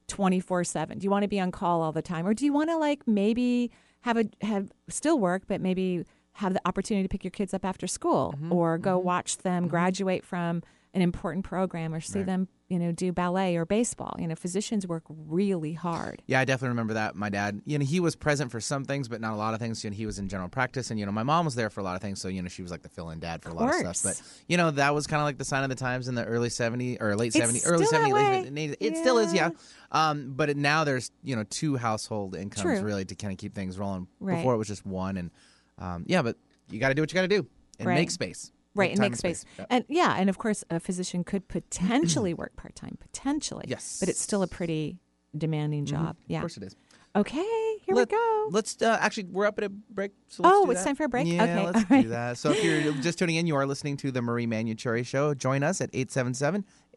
twenty four seven? Do you want to be on call all the time, or do you want to like maybe have a have still work, but maybe have the opportunity to pick your kids up after school Mm-hmm, or go watch them graduate from an important program or see Right. them you know do ballet or baseball you know physicians work really hard Yeah, I definitely remember that. My dad, you know, he was present for some things, but not a lot of things. You know, he was in general practice, and you know, my mom was there for a lot of things. So you know, she was like the fill-in dad for a lot of stuff. But you know, that was kind of like the sign of the times in the early '70s or late It's '70s, early still '70s, way. late 80s. It still is, yeah. Um, but it, now there's you know two household incomes True. really to kind of keep things rolling. Right. Before it was just one, and um, yeah, but you got to do what you got to do and Right. make space. right and make space Yeah. and yeah and of course a physician could potentially work part-time potentially Yes. but it's still a pretty demanding job yeah Of course it is. okay here Let- we go Let's uh, actually we're up at a break. So let's Oh, it's that. time for a break? Yeah, Okay, let's do right. that. So if you're just tuning in, you are listening to the Marie Manucheri Show. Join us at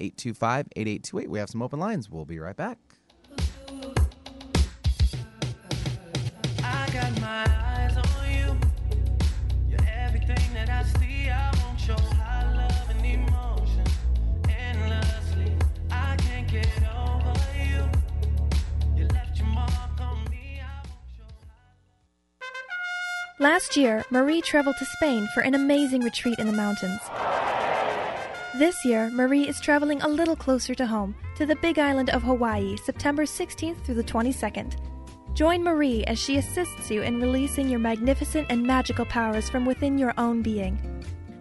877-825-8828. We have some open lines. We'll be right back. Last year, Marie traveled to Spain for an amazing retreat in the mountains. This year, Marie is traveling a little closer to home, to the big island of Hawaii, September 16th through the 22nd. Join Marie as she assists you in releasing your magnificent and magical powers from within your own being.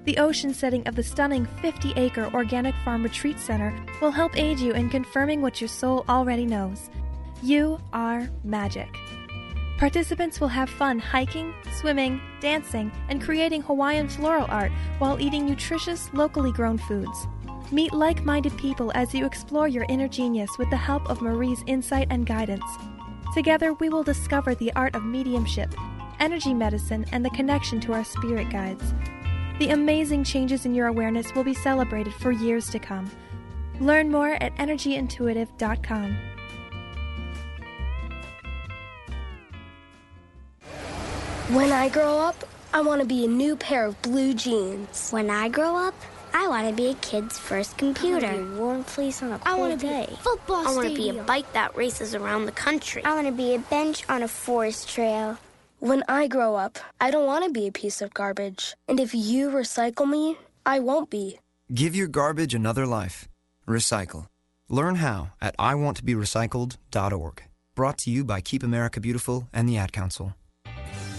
The ocean setting of the stunning 50 acre organic farm retreat center will help aid you in confirming what your soul already knows. You are magic. Participants will have fun hiking, swimming, dancing, and creating Hawaiian floral art while eating nutritious, locally grown foods. Meet like minded people as you explore your inner genius with the help of Marie's insight and guidance. Together, we will discover the art of mediumship, energy medicine, and the connection to our spirit guides. The amazing changes in your awareness will be celebrated for years to come. Learn more at energyintuitive.com. When I grow up, I want to be a new pair of blue jeans. When I grow up, I want to be a kid's first computer. I wanna be a warm fleece on a I cold I wanna be day. football I want to be a bike that races around the country. I want to be a bench on a forest trail. When I grow up, I don't want to be a piece of garbage. And if you recycle me, I won't be. Give your garbage another life. Recycle. Learn how at iwanttoberecycled.org. Brought to you by Keep America Beautiful and the Ad Council.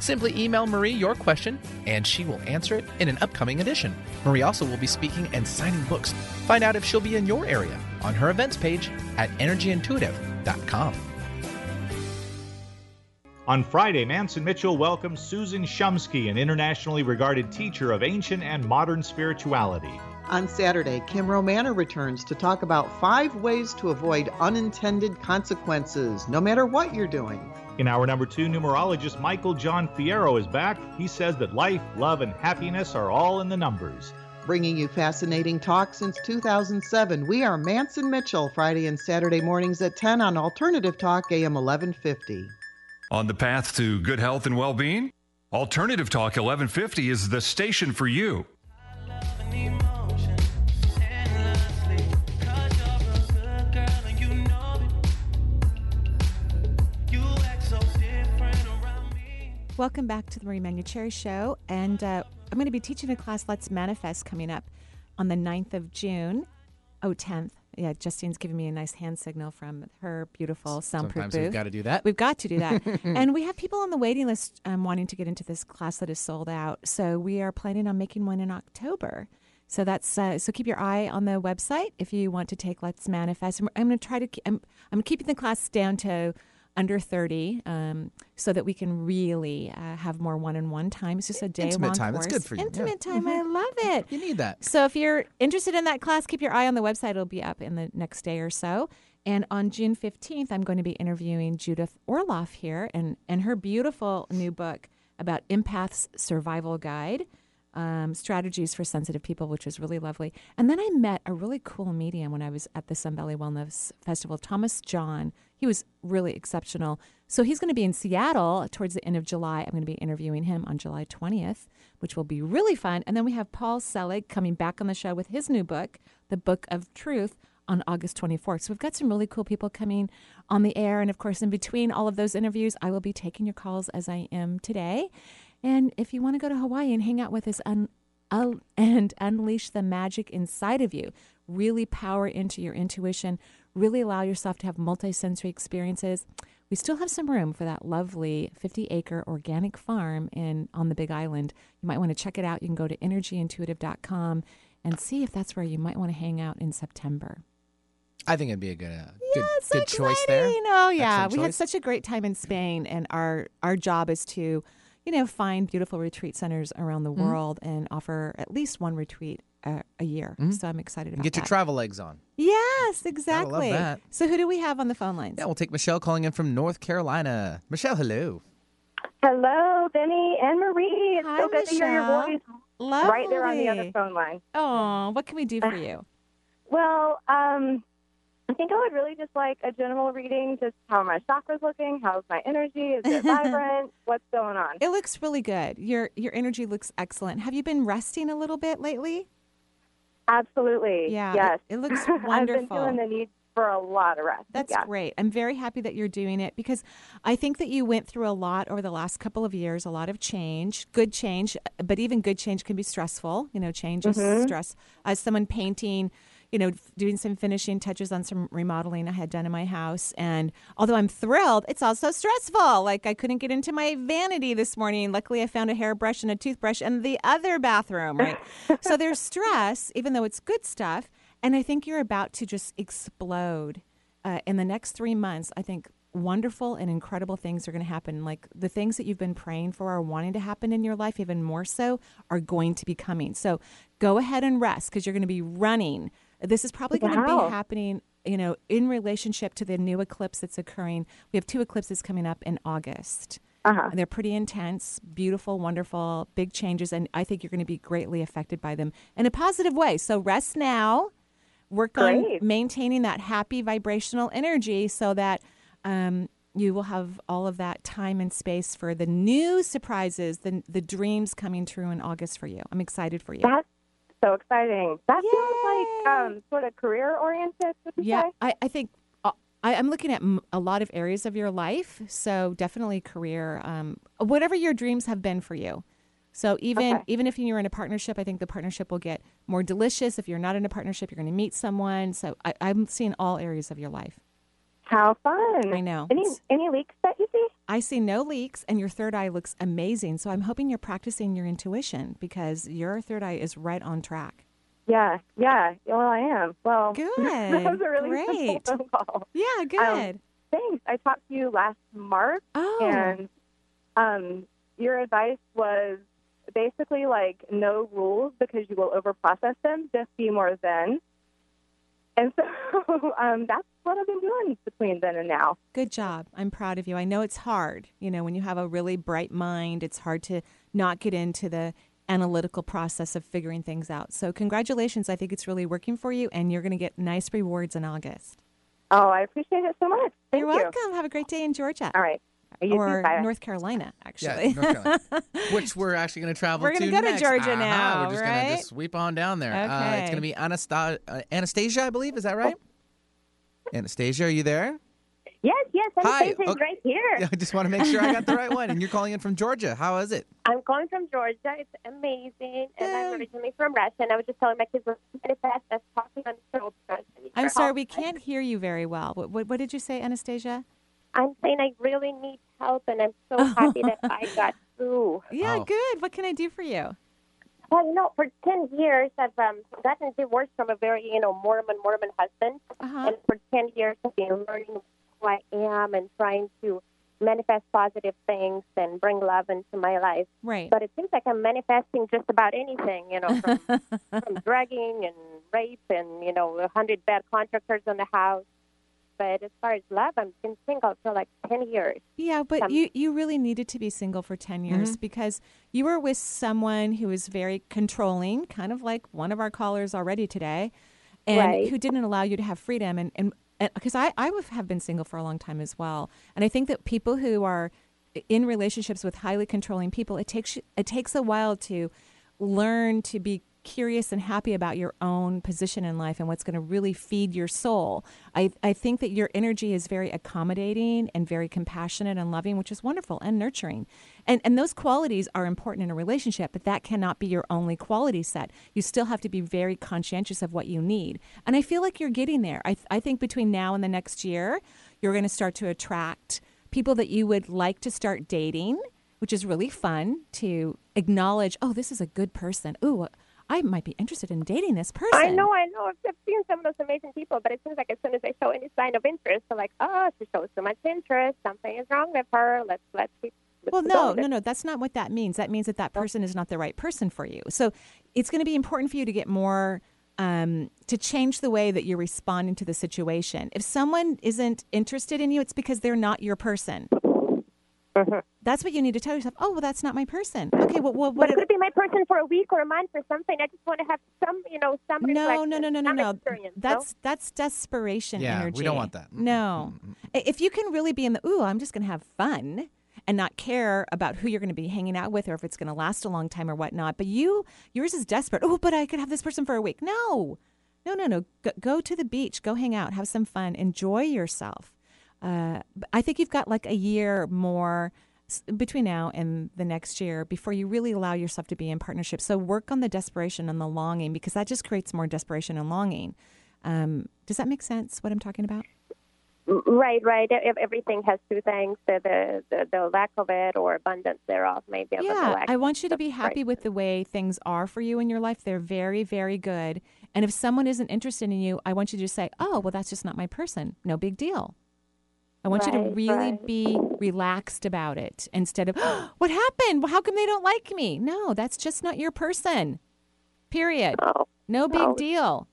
Simply email Marie your question and she will answer it in an upcoming edition. Marie also will be speaking and signing books. Find out if she'll be in your area on her events page at energyintuitive.com. On Friday, Manson Mitchell welcomes Susan Shumsky, an internationally regarded teacher of ancient and modern spirituality. On Saturday, Kim Romana returns to talk about five ways to avoid unintended consequences, no matter what you're doing. In hour number two, numerologist Michael John Fierro is back. He says that life, love, and happiness are all in the numbers. Bringing you fascinating talk since 2007, we are Manson Mitchell, Friday and Saturday mornings at 10 on Alternative Talk, AM 1150. On the path to good health and well being? Alternative Talk 1150 is the station for you. Welcome back to the Marie Manucheri Show. And uh, I'm going to be teaching a class, Let's Manifest, coming up on the 9th of June. Oh, 10th. Yeah, Justine's giving me a nice hand signal from her beautiful soundproof Sometimes booth. we've got to do that. We've got to do that. and we have people on the waiting list um, wanting to get into this class that is sold out. So we are planning on making one in October. So that's uh, so keep your eye on the website if you want to take Let's Manifest. I'm, I'm going to try to I'm, I'm keeping the class down to under 30 um, so that we can really uh, have more one-on-one time. It's just a day Intimate long time. course. That's good for you. Intimate Yeah. time. I love it. You need that. So if you're interested in that class, keep your eye on the website. It'll be up in the next day or so. And on June 15th, I'm going to be interviewing Judith Orloff here and, and her beautiful new book about Empath's Survival Guide, um, Strategies for Sensitive People, which is really lovely. And then I met a really cool medium when I was at the Sun Valley Wellness Festival, Thomas John. He was really exceptional. So he's going to be in Seattle towards the end of July. I'm going to be interviewing him on July 20th, which will be really fun. And then we have Paul Selig coming back on the show with his new book, The Book of Truth, on August 24th. So we've got some really cool people coming on the air. And of course, in between all of those interviews, I will be taking your calls as I am today. And if you want to go to Hawaii and hang out with us un- un- and unleash the magic inside of you, really power into your intuition, really allow yourself to have multisensory experiences, we still have some room for that lovely 50 acre organic farm in on the Big Island. You might want to check it out. You can go to energyintuitive.com and see if that's where you might want to hang out in September. I think it'd be a good, uh, good, good choice there. You know, yeah, Excellent we had such a great time in Spain, and our our job is to, you know, find beautiful retreat centers around the Mhm. world and offer at least one retreat a, a year. Mhm. So I'm excited And about get your that. travel legs on. Yes, exactly. that. So who do we have on the phone lines? Yeah, we'll take Michelle calling in from North Carolina. Michelle, hello. Hello, Benny and Marie. It's Hi, so good to hear your Michelle. voice right there on the other phone line. Oh, what can we do for you? Well, um, I think I would really just like a general reading, just how my chakras looking, how's my energy, is it vibrant, what's going on? It looks really good. Your your energy looks excellent. Have you been resting a little bit lately? Absolutely. Yeah. Yes. It, it looks I've been feeling the need for a lot of rest. That's yeah. great. I'm very happy that you're doing it because I think that you went through a lot over the last couple of years, a lot of change, good change, but even good change can be stressful. You know, change is Mhm. stress. As someone painting, you know, doing some finishing touches on some remodeling I had done in my house. And although I'm thrilled, it's also stressful. Like I couldn't get into my vanity this morning. Luckily, I found a hairbrush and a toothbrush in the other bathroom, right? so there's stress, even though it's good stuff. And I think you're about to just explode uh, in the next three months. I think wonderful and incredible things are going to happen. Like the things that you've been praying for or wanting to happen in your life, even more so, are going to be coming. So go ahead and rest because you're going to be running. This is probably going to Wow. be happening, you know, in relationship to the new eclipse that's occurring. We have two eclipses coming up in August. Uh-huh. And they're pretty intense, beautiful, wonderful, big changes, and I think you're going to be greatly affected by them in a positive way. So rest now, work on maintaining that happy vibrational energy so that um, you will have all of that time and space for the new surprises, the the dreams coming true in August for you. I'm excited for you. So exciting. That feels like um, sort of career oriented, Yeah, say? I, I think uh, I, I'm looking at m- a lot of areas of your life. So definitely career, um, whatever your dreams have been for you. So even Okay. even if you're in a partnership, I think the partnership will get more delicious. If you're not in a partnership, you're going to meet someone. So I, I'm seeing all areas of your life. How fun. I know. Any any leaks that you see? I see no leaks, and your third eye looks amazing. So I'm hoping you're practicing your intuition because your third eye is right on track. Yeah, yeah. Well, I am. Well, Good. that was a really Great. simple phone call. Yeah, good. Um, thanks. I talked to you last March, Oh. and um, your advice was basically like no rules because you will overprocess them. Just be more zen. And so um, that's what I've been doing between then and now. Good job. I'm proud of you. I know it's hard. You know, when you have a really bright mind, it's hard to not get into the analytical process of figuring things out. So, congratulations. I think it's really working for you, and you're going to get nice rewards in August. Oh, I appreciate it so much. Thank You're you. welcome. Have a great day in Georgia. All right. You too. or Bye. North Carolina, actually. Yeah, actually. North Carolina. Which we're actually going to travel We're gonna go to. Georgia Uh-huh, now, We're just going to just sweep on down there. Uh, it's going to be Anasta- uh, Anastasia, I believe. Is that right? Anastasia, are you there? Yes, yes, Hi. Anastasia is Okay. right here. Yeah, I just want to make sure I got the right one. And you're calling in from Georgia. How is it? I'm calling from Georgia. It's amazing, and I'm originally from Russia. And I was just telling my kids we're manifest us talking on the show. because I need I'm sorry, help. we can't hear you very well. What, what, what did you say, Anastasia? I'm saying I really need help, and I'm so happy that I got through. Yeah, Oh. good. What can I do for you? Well, you know, for ten years I've um, gotten divorced from a very, you know, Mormon Mormon husband, Uh-huh. and for ten years I've been learning who I am and trying to manifest positive things and bring love into my life. Right. But it seems like I'm manifesting just about anything, you know, from, from drugging and rape and you know, a hundred bad contractors in the house. But as far as love, I've been single for like ten years. Yeah, but Um, you, you really needed to be single for 10 years Mhm. because you were with someone who was very controlling, kind of like one of our callers already today, and Right. who didn't allow you to have freedom. And and because I, I have been single for a long time as well. And I think that people who are in relationships with highly controlling people, it takes it takes a while to learn to be curious and happy about your own position in life and what's going to really feed your soul. I, I think that your energy is very accommodating and very compassionate and loving, which is wonderful and nurturing. And, and those qualities are important in a relationship, but that cannot be your only quality set. You still have to be very conscientious of what you need. And I feel like you're getting there. I, I think between now and the next year, you're going to start to attract people that you would like to start dating which is really fun to acknowledge, oh, this is a good person. Ooh, I might be interested in dating this person. I know, I know. I've seen some of those amazing people, but it seems like as soon as they show any sign of interest, they're like, "Oh, she shows too much interest. Something is wrong with her. Let's let's keep." let's Well, no, no, no. That's not what that means. That means that that person is not the right person for you. So it's going to be important for you to get more, um, to change the way that you're responding to the situation. If someone isn't interested in you, it's because they're not your person. Mm-hmm. That's what you need to tell yourself. Oh, well, that's not my person. Okay, well, well But it could be my person for a week or a month or something. I just want to have some, you know, some No, no, no, no, no, no. experience, no? That's that's desperation Yeah, we don't want that. No. I- If you can really be in the ooh, I'm just going to have fun and not care about who you're going to be hanging out with or if it's going to last a long time or whatnot. But you, yours is desperate. Oh, but I could have this person for a week. No, no, no, no. Go, go to the beach. Go hang out. Have some fun. Enjoy yourself. Uh, I think you've got like a year more between now and the next year before you really allow yourself to be in partnership. So work on the desperation and the longing because that just creates more desperation and longing. Um, does that make sense? What I'm talking about? Right, right. Ev- Everything has two things: the the, the, the lack of it or abundance thereof. Maybe Yeah, I want you to be happy with the way things are for you in your life. They're very, very good. And if someone isn't interested in you, I want you to just say, "Oh, well, that's just not my person. No big deal." I want you to really right. be relaxed about it instead of, "What happened? Well, how come they don't like me?" No, that's just not your person. Period. Oh, no big no. deal.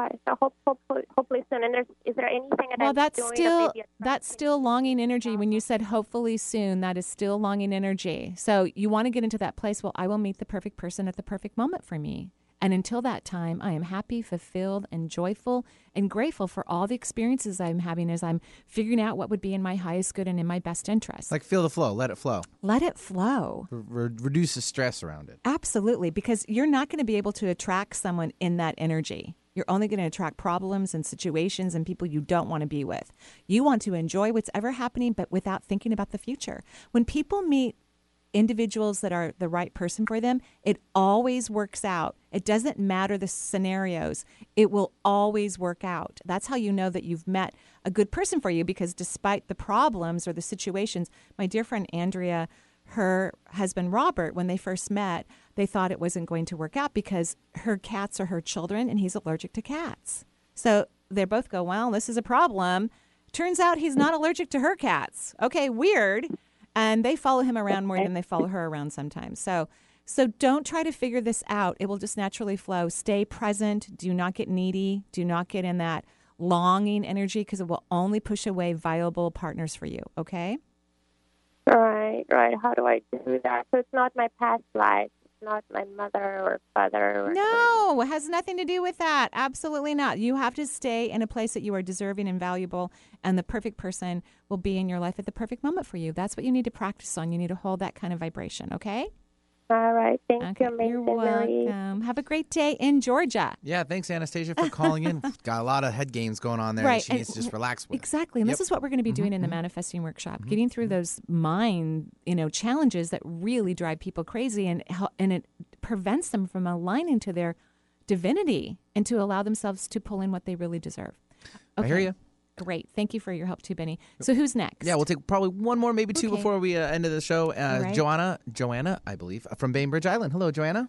Right, So hope, hopefully, hopefully soon. And there's, is there anything that Well, I'm that's still that's still longing energy. When you said hopefully soon, that is still longing energy. So you want to get into that place. Well, I will meet the perfect person at the perfect moment for me. And until that time, I am happy, fulfilled, and joyful, and grateful for all the experiences I'm having as I'm figuring out what would be in my highest good and in my best interest. Like feel the flow, let it flow. Let it flow. Re- reduce the stress around it. Absolutely, because you're not going to be able to attract someone in that energy. You're only going to attract problems and situations and people you don't want to be with. You want to enjoy what's ever happening, but without thinking about the future. When people meet individuals that are the right person for them, it always works out. It doesn't matter the scenarios, it will always work out. That's how you know that you've met a good person for you because despite the problems or the situations, my dear friend Andrea, her husband Robert, when they first met, they thought it wasn't going to work out because her cats are her children and he's allergic to cats. So they both go, Well, this is a problem. Turns out he's not allergic to her cats. Okay, weird. And they follow him around more than they follow her around sometimes. So So don't try to figure this out. It will just naturally flow. Stay present. Do not get needy. Do not get in that longing energy because it will only push away viable partners for you. Okay? Right, right. How do I do that? So it's not my past life. Not my mother or father. Or No, it has nothing to do with that. Absolutely not. You have to stay in a place that you are deserving and valuable, and the perfect person will be in your life at the perfect moment for you. That's what you need to practice on. You need to hold that kind of vibration, okay? All right. Thank Okay, you, Amazing You're Marie. welcome. Have a great day in Georgia. Yeah, thanks Anastasia for calling in. Got a lot of head games going on there Right, she and- needs to just relax with. Exactly. And this is what we're going to be Mhm, doing in the mhm. manifesting workshop, getting through those mind, you know, challenges that really drive people crazy and and it prevents them from aligning to their divinity and to allow themselves to pull in what they really deserve. I hear ya. Great. Thank you for your help too, Benny. So who's next? Yeah, we'll take probably one more, maybe two Okay. before we uh, end of the show. Uh, All right. Joanna, Joanna, I believe, from Bainbridge Island. Hello, Joanna.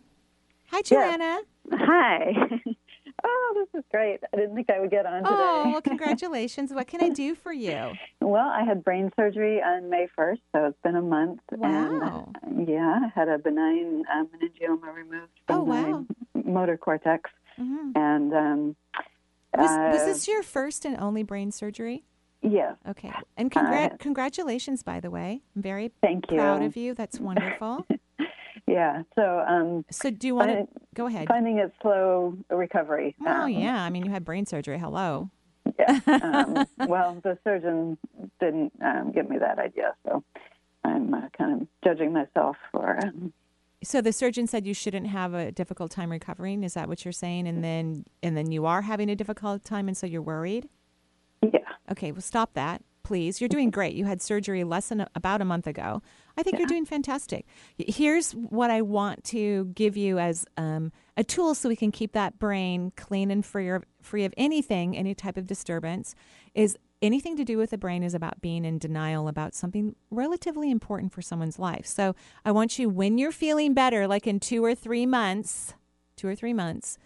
Hi, Joanna. Hi. oh, this is great. I didn't think I would get on today. Oh, well, congratulations. what can I do for you? Well, I had brain surgery on May 1st, so it's been a month. Wow. And, uh, yeah, I had a benign um, meningioma removed from Oh, wow. my motor cortex. Mhm. And um, Was, uh, was this your first and only brain surgery? Yes. Okay. And congrat- Uh, congratulations, by the way. I'm very Thank proud you. of you. That's wonderful. Yeah. So, um, so do you want to go ahead? Finding it slow recovery. Oh, Um, yeah. I mean, you had brain surgery. Hello. um, well, the surgeon didn't um, give me that idea, so I'm uh, kind of judging myself for. So the surgeon said you shouldn't have a difficult time recovering. Is that what you're saying? And then and then you are having a difficult time, and so you're worried. Yeah. Okay. Well, stop that, please. You're doing great. You had surgery less than a, about a month ago. I think you're doing fantastic. Here's what I want to give you as um, a tool so we can keep that brain clean and free of, free of anything, any type of disturbance. Is anything to do with the brain is about being in denial about something relatively important for someone's life. So I want you, when you're feeling better, like in two or three months, two or three months,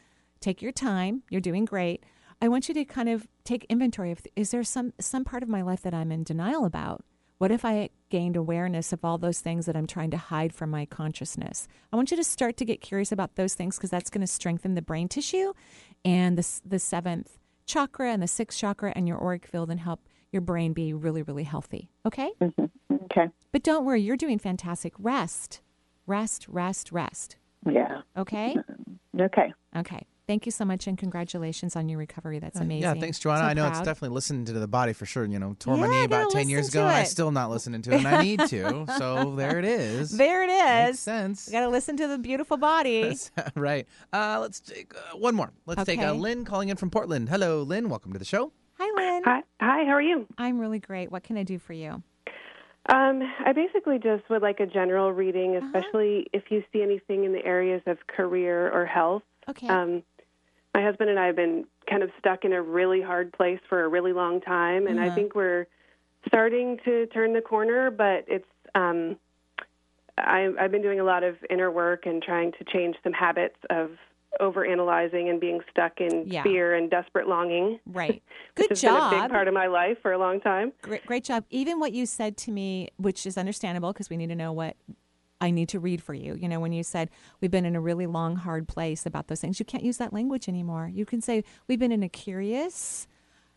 take your time. You're doing great. I want you to kind of take inventory of is there some some part of my life that I'm in denial about? What if I gained awareness of all those things that I'm trying to hide from my consciousness? I want you to start to get curious about those things because that's going to strengthen the brain tissue and the the seventh chakra and the sixth chakra and your auric field and help your brain be really really healthy. Okay? Mm-hmm. Okay. But don't worry, you're doing fantastic. Rest. Rest, rest, rest. Yeah. Okay? Okay. Okay. Thank you so much and congratulations on your recovery. That's amazing. Yeah, thanks, Joanna. So I know it's definitely listening to the body for sure. You know, tore my knee about 10 years ago, to and I it. still not listening to it, and I need to. So there it is. There it is. Makes sense. You got to listen to the beautiful body. right. Uh, let's take uh, one more. Let's take uh, Lynn calling in from Portland. Hello, Lynn. Welcome to the show. Hi, Lynn. Hi. Hi, how are you? I'm really great. What can I do for you? Um, I basically just would like a general reading, Uh-huh. especially if you see anything in the areas of career or health. Okay. Um, my husband and I have been kind of stuck in a really hard place for a really long time, and I Uh-huh. think we're starting to turn the corner, but it's. Um, I, I've been doing a lot of inner work and trying to change some habits of overanalyzing and being stuck in Yeah. fear and desperate longing. Right. which Good has been a job. big part of my life for a long time. Great, great job. Even what you said to me, which is understandable because we need to know what I need to read for you. You know, when you said we've been in a really long, hard place about those things, you can't use that language anymore. You can say we've been in a curious,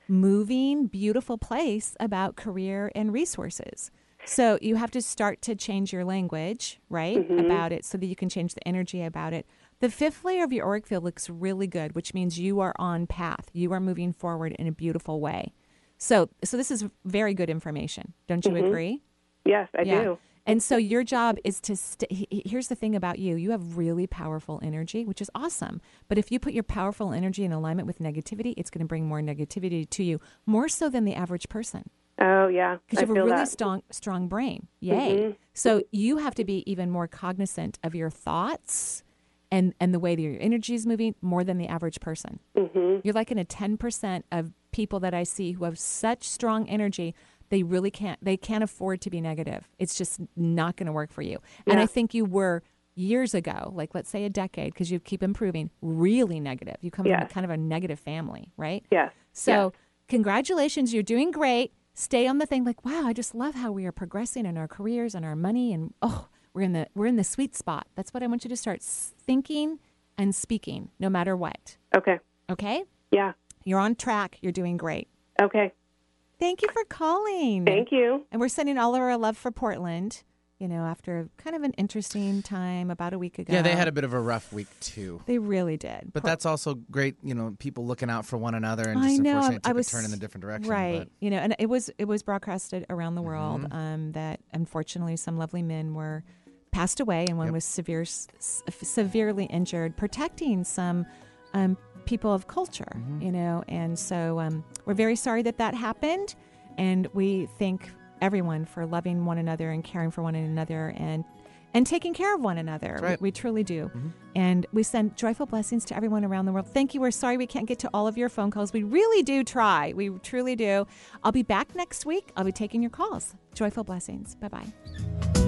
moving, beautiful place about career and resources. So you have to start to change your language, right, Mhm. about it so that you can change the energy about it. The fifth layer of your auric field looks really good, which means you are on path. You are moving forward in a beautiful way. So, so this is very good information. Don't you Mhm. agree? Yes, I Yeah. do. And so your job is to st- he- he- here's the thing about you. You have really powerful energy, which is awesome. But if you put your powerful energy in alignment with negativity, it's going to bring more negativity to you, more so than the average person. Oh yeah, Because you have a really that. strong strong brain. Yay. Mhm. So you have to be even more cognizant of your thoughts and and the way that your energy is moving more than the average person. Mm-hmm. You're like in a 10% of people that I see who have such strong energy, they really can't they can't afford to be negative. It's just not going to work for you. And I think you were years ago, like let's say a decade because you keep improving, really negative. You come from Yes. a kind of a negative family, right? Yes. So, congratulations, you're doing great. Stay on the thing like, wow, I just love how we are progressing in our careers and our money and oh, we're in the we're in the sweet spot. That's what I want you to start thinking and speaking, no matter what. Okay. Okay. Yeah. You're on track. You're doing great. Okay. Thank you for calling. Thank you. And we're sending all of our love for Portland. You know, after kind of an interesting time about a week ago. Yeah, they had a bit of a rough week too. They really did. But that's also great, you know, people looking out for one another and I just know. unfortunately it I took was a turn in a different direction. Right. but- Mm-hmm. You know, and it was it was broadcasted around the world um, that unfortunately some lovely men were passed away and one was severe s- severely injured protecting some um, people of culture. Mm-hmm. You know, and so um, we're very sorry that that happened, and we thank everyone for loving one another and caring for one another and and taking care of one another. Right. Mm-hmm. We, we truly do. And we send joyful blessings to everyone around the world. Thank you. We're sorry we can't get to all of your phone calls. We really do try. We truly do. I'll be back next week. I'll be taking your calls. Joyful blessings. Bye bye.